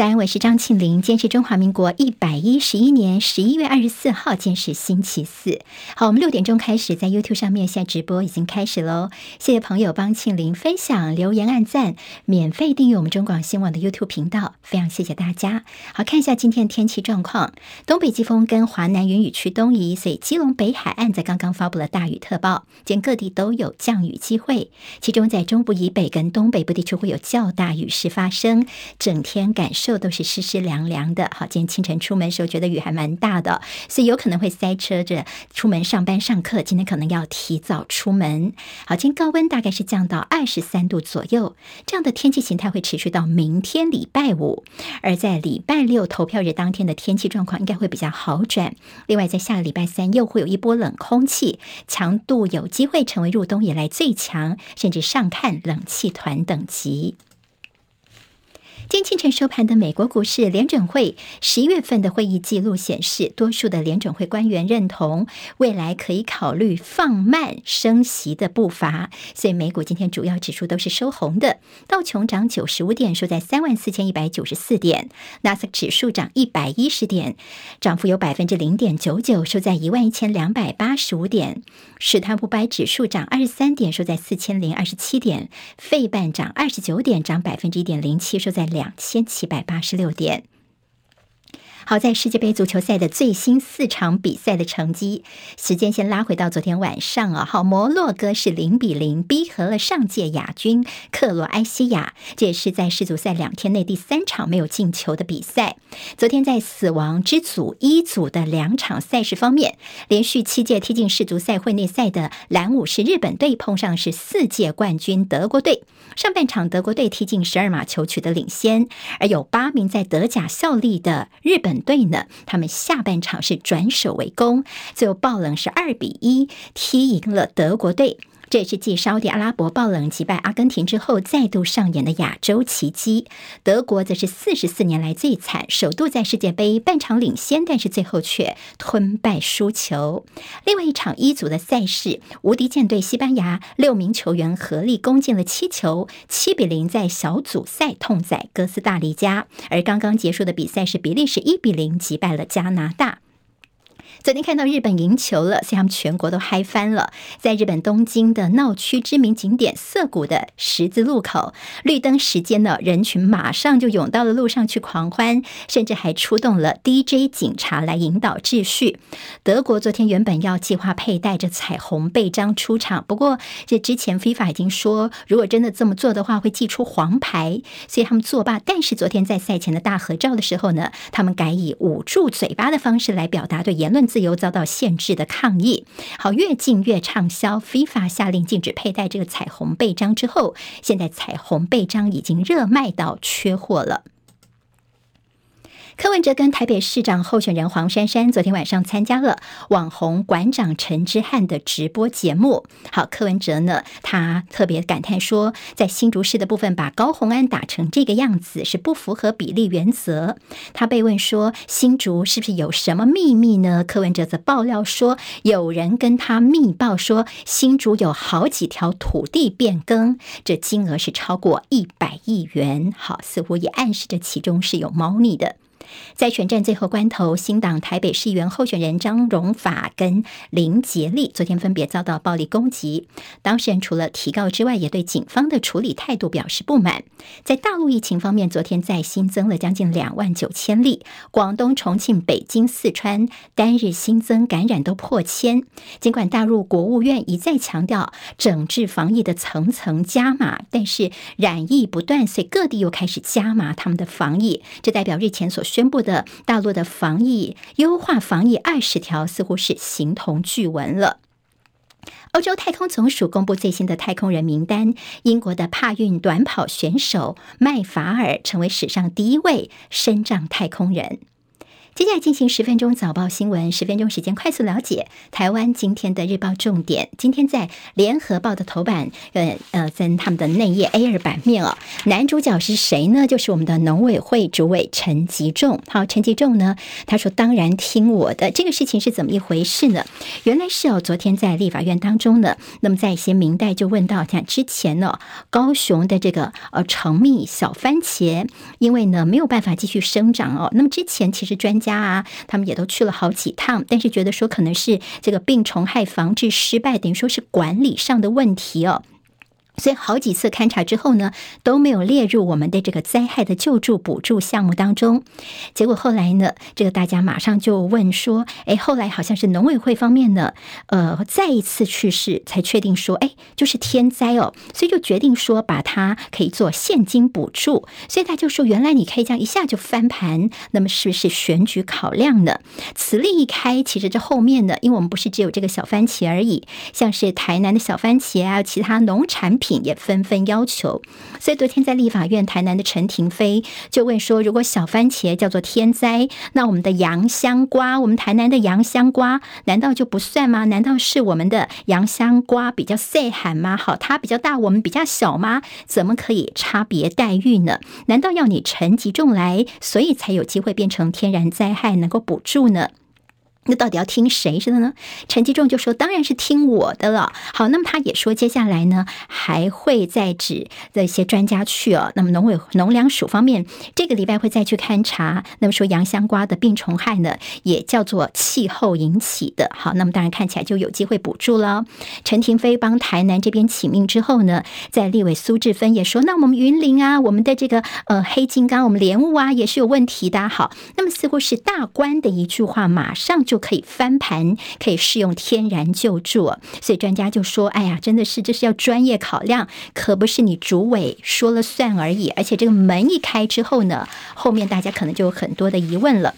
早安，我是张庆玲。今天是中华民国一百一十一年十一月二十四号，今天是星期四。好，我们六点钟开始在 YouTube 上面，现在直播已经开始喽。谢谢朋友帮庆玲分享、留言、按赞，免费订阅我们中广新闻网的 YouTube 频道，非常谢谢大家。好，看一下今天的天气状况，东北季风跟华南云雨区东移，所以基隆北海岸在刚刚发布了大雨特报，今天各地都有降雨机会，其中在中部以北跟东北部地区会有较大雨势发生，整天感受。受都是湿湿凉凉的，好，今天清晨出门的时候觉得雨还蛮大的，所以有可能会塞车着出门上班上课。今天可能要提早出门。好，今天高温大概是降到二十三度左右，这样的天气形态会持续到明天礼拜五，而在礼拜六投票日当天的天气状况应该会比较好转。另外，在下个礼拜三又会有一波冷空气，强度有机会成为入冬以来最强，甚至上看冷气团等级。今清晨收盘的美国股市，联准会十一月份的会议记录显示，多数的联准会官员认同未来可以考虑放慢升息的步伐，所以美股今天主要指数都是收红的。道琼涨九十五点，收在三万四千一百九十四点；纳斯指数涨一百一十点，涨幅有百分之零点九九，收在一万一千两百八十五点；史坦普百指数涨二十三点，收在四千零二十七点；费半涨二十九点，涨百分之一点零七，收在两。两千七百八十六点。好在世界杯足球赛的最新四场比赛的成绩，时间先拉回到昨天晚上啊。好，摩洛哥是零比零逼和了上届亚军克罗埃西亚，这也是在世足赛两天内第三场没有进球的比赛。昨天在死亡之组一组的两场赛事方面，连续七届踢进世足赛会内赛的蓝武士日本队碰上是四届冠军德国队。上半场德国队踢进十二码球取得领先，而有八名在德甲效力的日本。很对呢，他们下半场是转守为攻，最后爆冷是二比一踢赢了德国队。这也是继沙特阿拉伯爆冷击败阿根廷之后，再度上演的亚洲奇迹。德国则是四十四年来最惨，首度在世界杯半场领先，但是最后却吞败输球。另外一场一组的赛事，无敌舰队西班牙六名球员合力攻进了七球，七比零在小组赛痛宰哥斯达黎加。而刚刚结束的比赛是比利时一比零击败了加拿大。昨天看到日本赢球了，所以他们全国都嗨翻了。在日本东京的闹区知名景点涩谷的十字路口，绿灯时间呢，人群马上就涌到了路上去狂欢，甚至还出动了 DJ 警察来引导秩序。德国昨天原本要计划佩戴着彩虹背章出场，不过这之前 FIFA 已经说，如果真的这么做的话，会祭出黄牌，所以他们作罢。但是昨天在赛前的大合照的时候呢，他们改以捂住嘴巴的方式来表达对言论自由遭到限制的抗议，好，越禁越畅销。FIFA 下令禁止佩戴这个彩虹背章之后，现在彩虹背章已经热卖到缺货了。柯文哲跟台北市长候选人黄珊珊昨天晚上参加了网红馆长陈之汉的直播节目。好，柯文哲呢，他特别感叹说，在新竹市的部分把高虹安打成这个样子是不符合比例原则。他被问说，新竹是不是有什么秘密呢？柯文哲则爆料说，有人跟他密报说，新竹有好几条土地变更，这金额是超过一百亿元。好，似乎也暗示着其中是有猫腻的。在选战最后关头，新党台北市议员候选人张荣法跟林杰利昨天分别遭到暴力攻击。当事人除了提告之外，也对警方的处理态度表示不满。在大陆疫情方面，昨天再新增了将近两万九千例，广东、重庆、北京、四川单日新增感染都破千。尽管大陆国务院一再强调整治防疫的层层加码，但是染疫不断，所以各地又开始加码他们的防疫。这代表日前所宣。宣布的大陆的防疫优化防疫二十条似乎是形同巨文了。欧洲太空总署公布最新的太空人名单，英国的帕运短跑选手麦法尔成为史上第一位身障太空人。接下来进行十分钟早报新闻，十分钟时间快速了解台湾今天的日报重点。今天在联合报的头版，呃呃，在他们的内页 A 二版面哦，男主角是谁呢？就是我们的农委会主委陈吉仲。好，陈吉仲呢，他说当然听我的。这个事情是怎么一回事呢？原来是哦，昨天在立法院当中呢，那么在一些民代就问到，像之前呢，高雄的这个呃成蜜小番茄，因为呢没有办法继续生长哦，那么之前其实专家。家啊，他们也都去了好几趟，但是觉得说可能是这个病虫害防治失败，等于说是管理上的问题哦。所以好几次勘察之后呢，都没有列入我们的这个灾害的救助补助项目当中。结果后来呢，这个大家马上就问说，哎，后来好像是农委会方面呢，呃，再一次去世才确定说，哎，就是天灾哦，所以就决定说把它可以做现金补助。所以他就说，原来你可以这样一下就翻盘，那么是不是选举考量呢？此例一开，其实这后面呢，因为我们不是只有这个小番茄而已，像是台南的小番茄啊，其他农产品。也纷纷要求，所以昨天在立法院台南的陈廷飞就问说：“如果小番茄叫做天灾，那我们的洋香瓜，我们台南的洋香瓜难道就不算吗？难道是我们的洋香瓜比较细汉吗？好，它比较大，我们比较小吗？怎么可以差别待遇呢？难道要你陈吉仲来，所以才有机会变成天然灾害能够补助呢？”那到底要听谁说的呢？陈吉仲就说：“当然是听我的了。”好，那么他也说，接下来呢还会再指这些专家去哦。那么农委农粮署方面这个礼拜会再去勘察。那么说洋香瓜的病虫害呢，也叫做气候引起的。好，那么当然看起来就有机会补助了。陈亭妃帮台南这边请命之后呢，在立委苏志芬也说：“那我们云林啊，我们的这个呃黑金刚，我们莲雾啊，也是有问题的。”好，那么似乎是大官的一句话，马上。就可以翻盘，可以适用天然救助，所以专家就说：“哎呀，真的是这是要专业考量，可不是你主委说了算而已。而且这个门一开之后呢，后面大家可能就有很多的疑问了。”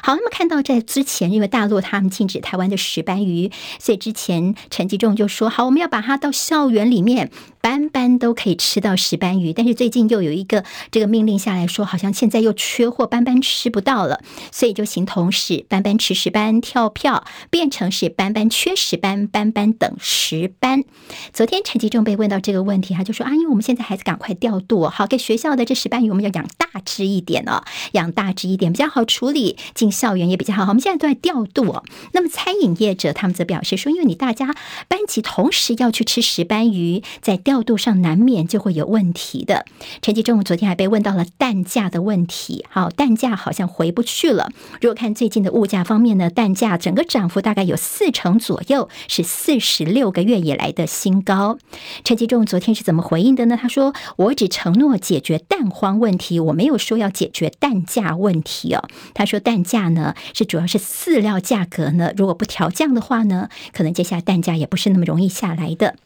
好，那么看到在之前，因为大陆他们禁止台湾的石斑鱼，所以之前陈吉仲就说：“好，我们要把它到校园里面。”班班都可以吃到石斑鱼，但是最近又有一个这个命令下来说，好像现在又缺货，班班吃不到了，所以就形同是班班吃石斑跳票，变成是班班缺石斑，班班等石斑。昨天陈吉仲被问到这个问题，他就说啊，因为我们现在孩子赶快调度，好给学校的这石斑鱼，我们要养大只一点哦，养大只一点比较好处理，进校园也比较好。我们现在都在调度。那么餐饮业者他们则表示说，因为你大家班级同时要去吃石斑鱼，在调。调度上难免就会有问题的。陈吉仲昨天还被问到了蛋价的问题，好，蛋价好像回不去了。如果看最近的物价方面呢，蛋价整个涨幅大概有四成左右，是四十六个月以来的新高。陈吉仲昨天是怎么回应的呢？他说：“我只承诺解决蛋荒问题，我没有说要解决蛋价问题哦。”他说：“蛋价呢是主要是饲料价格呢，如果不调降的话呢，可能接下来蛋价也不是那么容易下来的。”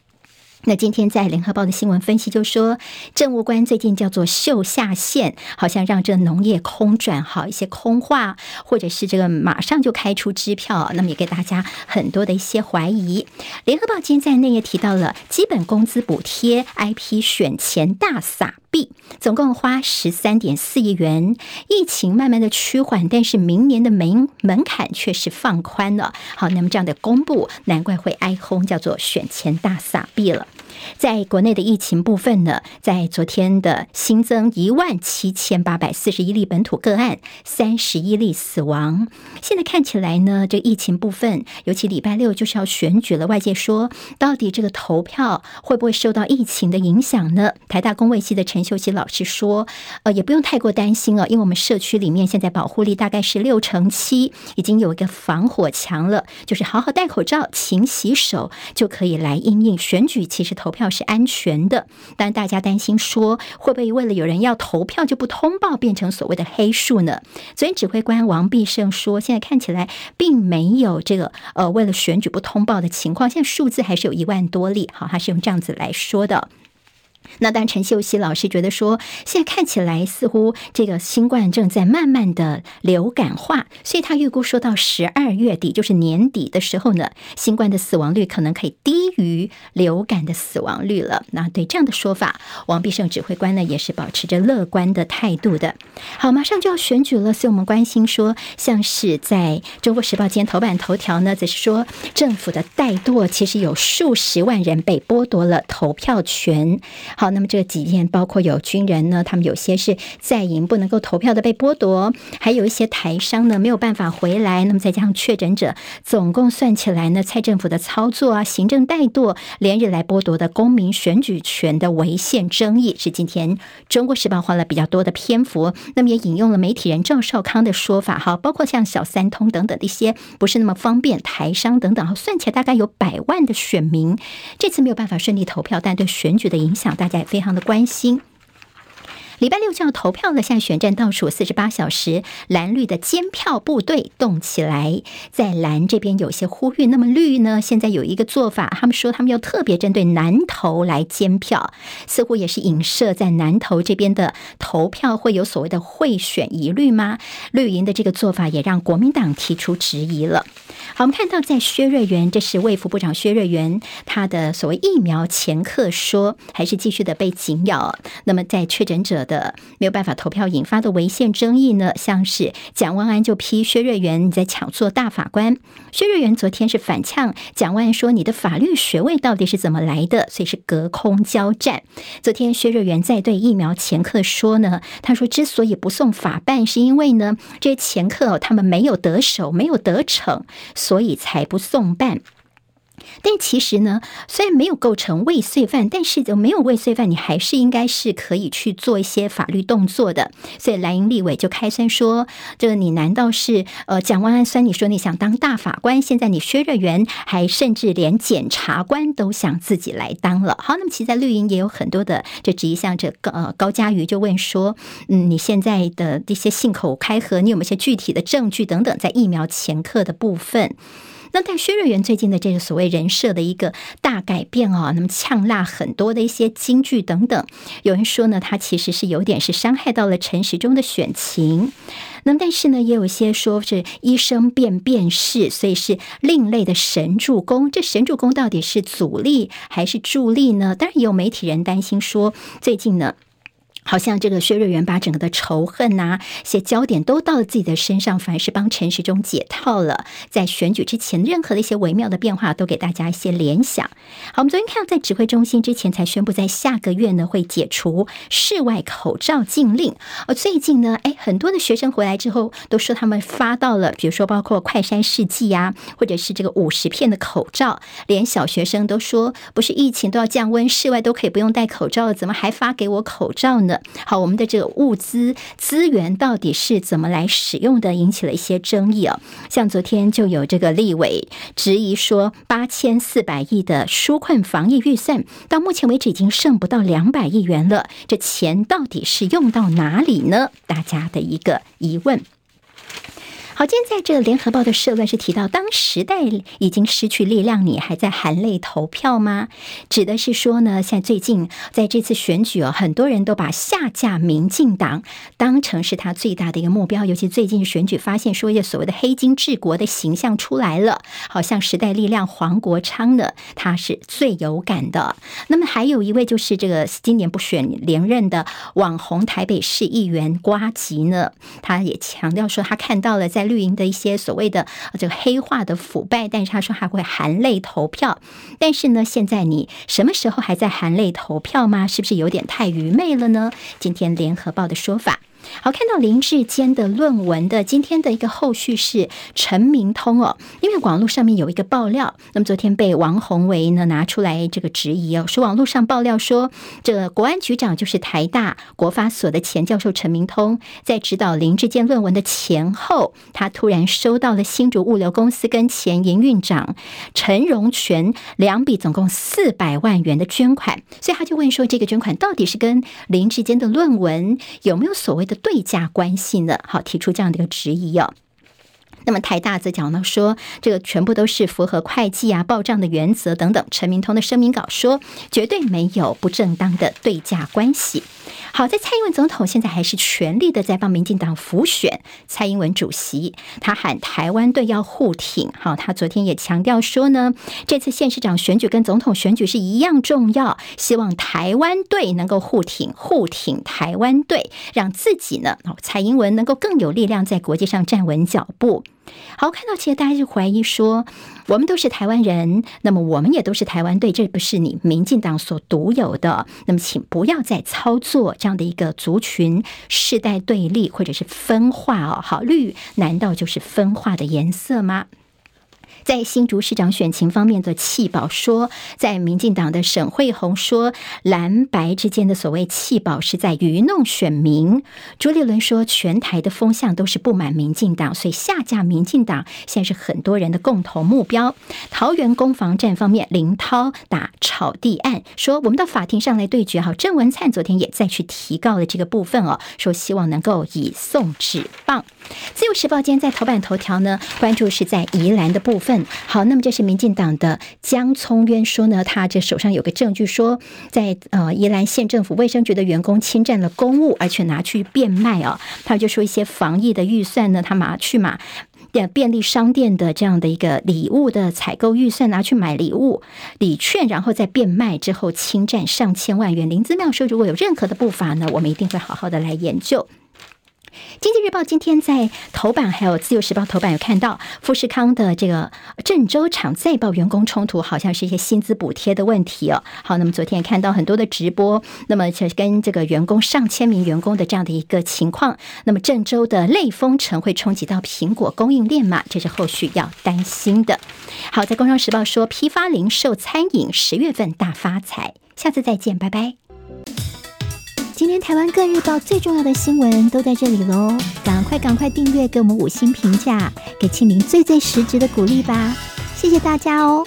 那今天在联合报的新闻分析就说，政务官最近叫做秀下限，好像让这农业空转好一些空话，或者是这个马上就开出支票，那么也给大家很多的一些怀疑。联合报今天在内页提到了基本工资补贴 IP 选前大撒币，总共花十三点四亿元。疫情慢慢的趋缓，但是明年的门门槛却是放宽了。好，那么这样的公布，难怪会哀轰，叫做选前大撒币了。在国内的疫情部分呢，在昨天的新增一万七千八百四十一例本土个案，三十一例死亡。现在看起来呢，这疫情部分，尤其礼拜六就是要选举了。外界说，到底这个投票会不会受到疫情的影响呢？台大公卫系的陈秀琪老师说，呃，也不用太过担心哦，因为我们社区里面现在保护力大概是六成七，已经有一个防火墙了，就是好好戴口罩、勤洗手就可以来应应选举。其实投。投票是安全的，但大家担心说会不会为了有人要投票就不通报，变成所谓的黑数呢？昨天指挥官王必胜说，现在看起来并没有这个呃为了选举不通报的情况，现在数字还是有一万多例，好，他是用这样子来说的。那当然，陈秀熙老师觉得说，现在看起来似乎这个新冠正在慢慢的流感化，所以他预估说到十二月底，就是年底的时候呢，新冠的死亡率可能可以低于流感的死亡率了。那对这样的说法，王必胜指挥官呢也是保持着乐观的态度的。好，马上就要选举了，所以我们关心说，像是在中国时报今天头版头条呢，则是说政府的怠惰，其实有数十万人被剥夺了投票权。好，那么这几天包括有军人呢，他们有些是在营不能够投票的被剥夺，还有一些台商呢没有办法回来。那么再加上确诊者，总共算起来呢，蔡政府的操作啊，行政怠惰，连日来剥夺的公民选举权的违宪争议，是今天中国时报花了比较多的篇幅。那么也引用了媒体人赵少康的说法，哈，包括像小三通等等一些不是那么方便，台商等等，算起来大概有百万的选民，这次没有办法顺利投票，但对选举的影响大。家也非常的关心。礼拜六就要投票了，现在选战倒数四十八小时，蓝绿的监票部队动起来，在蓝这边有些呼吁。那么绿呢？现在有一个做法，他们说他们要特别针对南投来监票，似乎也是影射在南投这边的投票会有所谓的贿选疑虑吗？绿营的这个做法也让国民党提出质疑了。好，我们看到在薛瑞元，这是卫福部长薛瑞元，他的所谓疫苗前客说，还是继续的被紧咬。那么在确诊者的没有办法投票引发的违宪争议呢，像是蒋万安就批薛瑞元你在抢做大法官。薛瑞元昨天是反呛蒋万安说，你的法律学位到底是怎么来的？所以是隔空交战。昨天薛瑞元在对疫苗前客说呢，他说之所以不送法办，是因为呢这些前客他们没有得手，没有得逞。所以才不送办。但其实呢，虽然没有构成未遂犯，但是就没有未遂犯，你还是应该是可以去做一些法律动作的。所以蓝营立委就开酸说：“这你难道是呃蒋万安酸？你说你想当大法官，现在你薛瑞元还甚至连检察官都想自己来当了。”好，那么其实在绿营也有很多的这质疑，像这个呃高嘉瑜就问说：“嗯，你现在的这些信口开河，你有没有一些具体的证据等等？在疫苗前科的部分？”那但薛瑞元最近的这个所谓人设的一个大改变哦，那么呛辣很多的一些金句等等，有人说呢，他其实是有点是伤害到了陈时中的选情。那么但是呢，也有一些说是医生辨辨识，所以是另类的神助攻。这神助攻到底是阻力还是助力呢？当然也有媒体人担心说，最近呢。好像这个薛瑞元把整个的仇恨呐、一些焦点都到了自己的身上，反而是帮陈时中解套了。在选举之前，任何的一些微妙的变化，都给大家一些联想。好，我们昨天看到，在指挥中心之前才宣布，在下个月呢会解除室外口罩禁令。而最近呢，哎，很多的学生回来之后都说他们发到了，比如说包括快筛试剂呀，或者是这个五十片的口罩，连小学生都说，不是疫情都要降温，室外都可以不用戴口罩了，怎么还发给我口罩呢？好，我们的这个物资资源到底是怎么来使用的，引起了一些争议啊。像昨天就有这个立委质疑说，八千四百亿的纾困防疫预算到目前为止已经剩不到两百亿元了，这钱到底是用到哪里呢？大家的一个疑问。好，今天在这个联合报的社论是提到，当时代已经失去力量，你还在含泪投票吗？指的是说呢，现在最近在这次选举哦，很多人都把下架民进党当成是他最大的一个目标。尤其最近选举发现说一些所谓的黑金治国的形象出来了，好像时代力量黄国昌呢，他是最有感的。那么还有一位就是这个今年不选连任的网红台北市议员瓜吉呢，他也强调说他看到了在。绿营的一些所谓的这个黑化的腐败，但是他说还会含泪投票。但是呢，现在你什么时候还在含泪投票吗？是不是有点太愚昧了呢？今天联合报的说法。好，看到林志坚的论文的今天的一个后续是陈明通哦，因为网络上面有一个爆料，那么昨天被王宏维呢拿出来这个质疑哦，说网络上爆料说，这国安局长就是台大国发所的前教授陈明通，在指导林志坚论文的前后，他突然收到了新竹物流公司跟前营运长陈荣全两笔总共四百万元的捐款，所以他就问说，这个捐款到底是跟林志坚的论文有没有所谓的的？对价关系呢？好，提出这样的一个质疑哦。那么台大则讲到说，这个全部都是符合会计啊、报账的原则等等。陈明通的声明稿说，绝对没有不正当的对价关系。好在蔡英文总统现在还是全力的在帮民进党辅选蔡英文主席，他喊台湾队要互挺。好，他昨天也强调说呢，这次县市长选举跟总统选举是一样重要，希望台湾队能够互挺，互挺台湾队，让自己呢，蔡英文能够更有力量在国际上站稳脚步。好，看到其实大家就怀疑说，我们都是台湾人，那么我们也都是台湾队，这不是你民进党所独有的。那么，请不要再操作这样的一个族群世代对立或者是分化哦。好，绿难道就是分化的颜色吗？在新竹市长选情方面的弃保说，在民进党的沈慧虹说，蓝白之间的所谓弃保是在愚弄选民。朱立伦说，全台的风向都是不满民进党，所以下架民进党现在是很多人的共同目标。桃园攻防战方面，林涛打炒地案，说我们到法庭上来对决。好，郑文灿昨天也再去提告了这个部分哦，说希望能够以送纸棒。自由时报今天在头版头条呢，关注是在宜兰的部分。好，那么这是民进党的江聪渊说呢，他这手上有个证据说，在呃宜兰县政府卫生局的员工侵占了公物，而且拿去变卖啊。他就说一些防疫的预算呢，他拿去嘛便利商店的这样的一个礼物的采购预算，拿去买礼物礼券，然后再变卖之后侵占上千万元。林姿妙说，如果有任何的不法呢，我们一定会好好的来研究。经济日报今天在头版，还有自由时报头版有看到富士康的这个郑州厂再爆员工冲突，好像是一些薪资补贴的问题哦。好，那么昨天也看到很多的直播，那么跟这个员工上千名员工的这样的一个情况，那么郑州的类封城会冲击到苹果供应链吗？这是后续要担心的。好，在工商时报说，批发零售餐饮十月份大发财，下次再见，拜拜。今天台湾各日报最重要的新闻都在这里喽，赶快赶快订阅，给我们五星评价，给庆明最最实质的鼓励吧，谢谢大家哦。